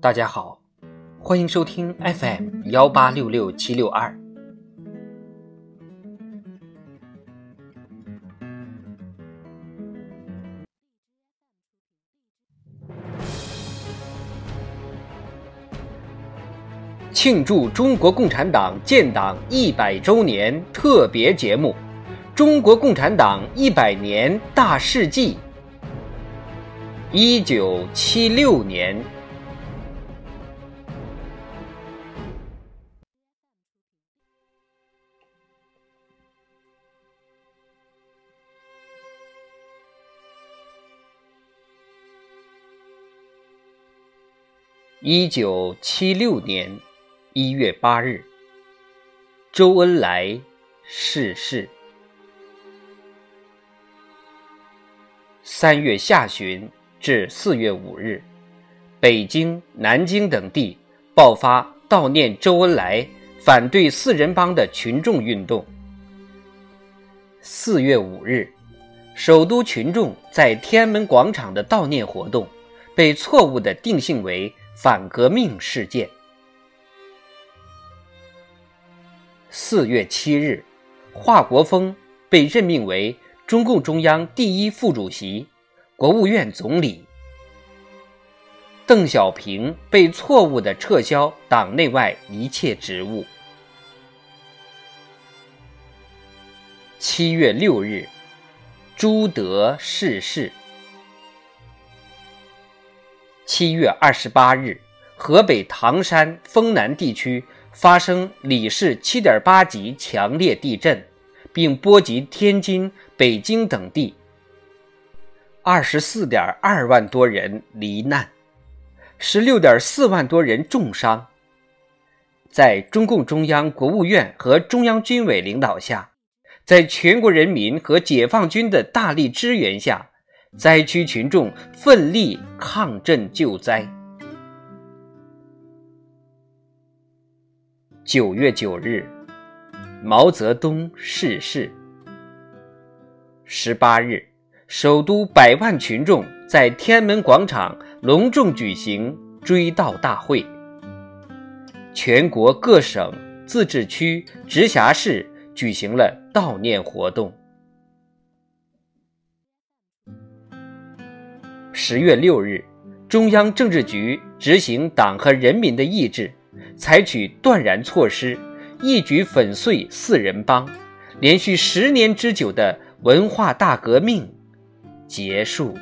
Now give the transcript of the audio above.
大家好，欢迎收听 FM 幺八六六七六二。庆祝中国共产党建党一百周年特别节目《中国共产党一百年大事记》。一九七六年，一九七六年一月八日，周恩来逝世。三月下旬。至四月五日，北京、南京等地爆发悼念周恩来、反对四人帮的群众运动。四月五日，首都群众在天安门广场的悼念活动被错误地定性为反革命事件。四月七日，华国锋被任命为中共中央第一副主席。国务院总理邓小平被错误的撤销党内外一切职务。七月六日，朱德逝世。七月二十八日，河北唐山丰南地区发生里氏七点八级强烈地震，并波及天津、北京等地。二十四点二万多人罹难，十六点四万多人重伤。在中共中央、国务院和中央军委领导下，在全国人民和解放军的大力支援下，灾区群众奋力抗震救灾。九月九日，毛泽东逝世。十八日。首都百万群众在天安门广场隆重举行追悼大会，全国各省、自治区、直辖市举行了悼念活动。十月六日，中央政治局执行党和人民的意志，采取断然措施，一举粉碎四人帮，连续十年之久的文化大革命。结束。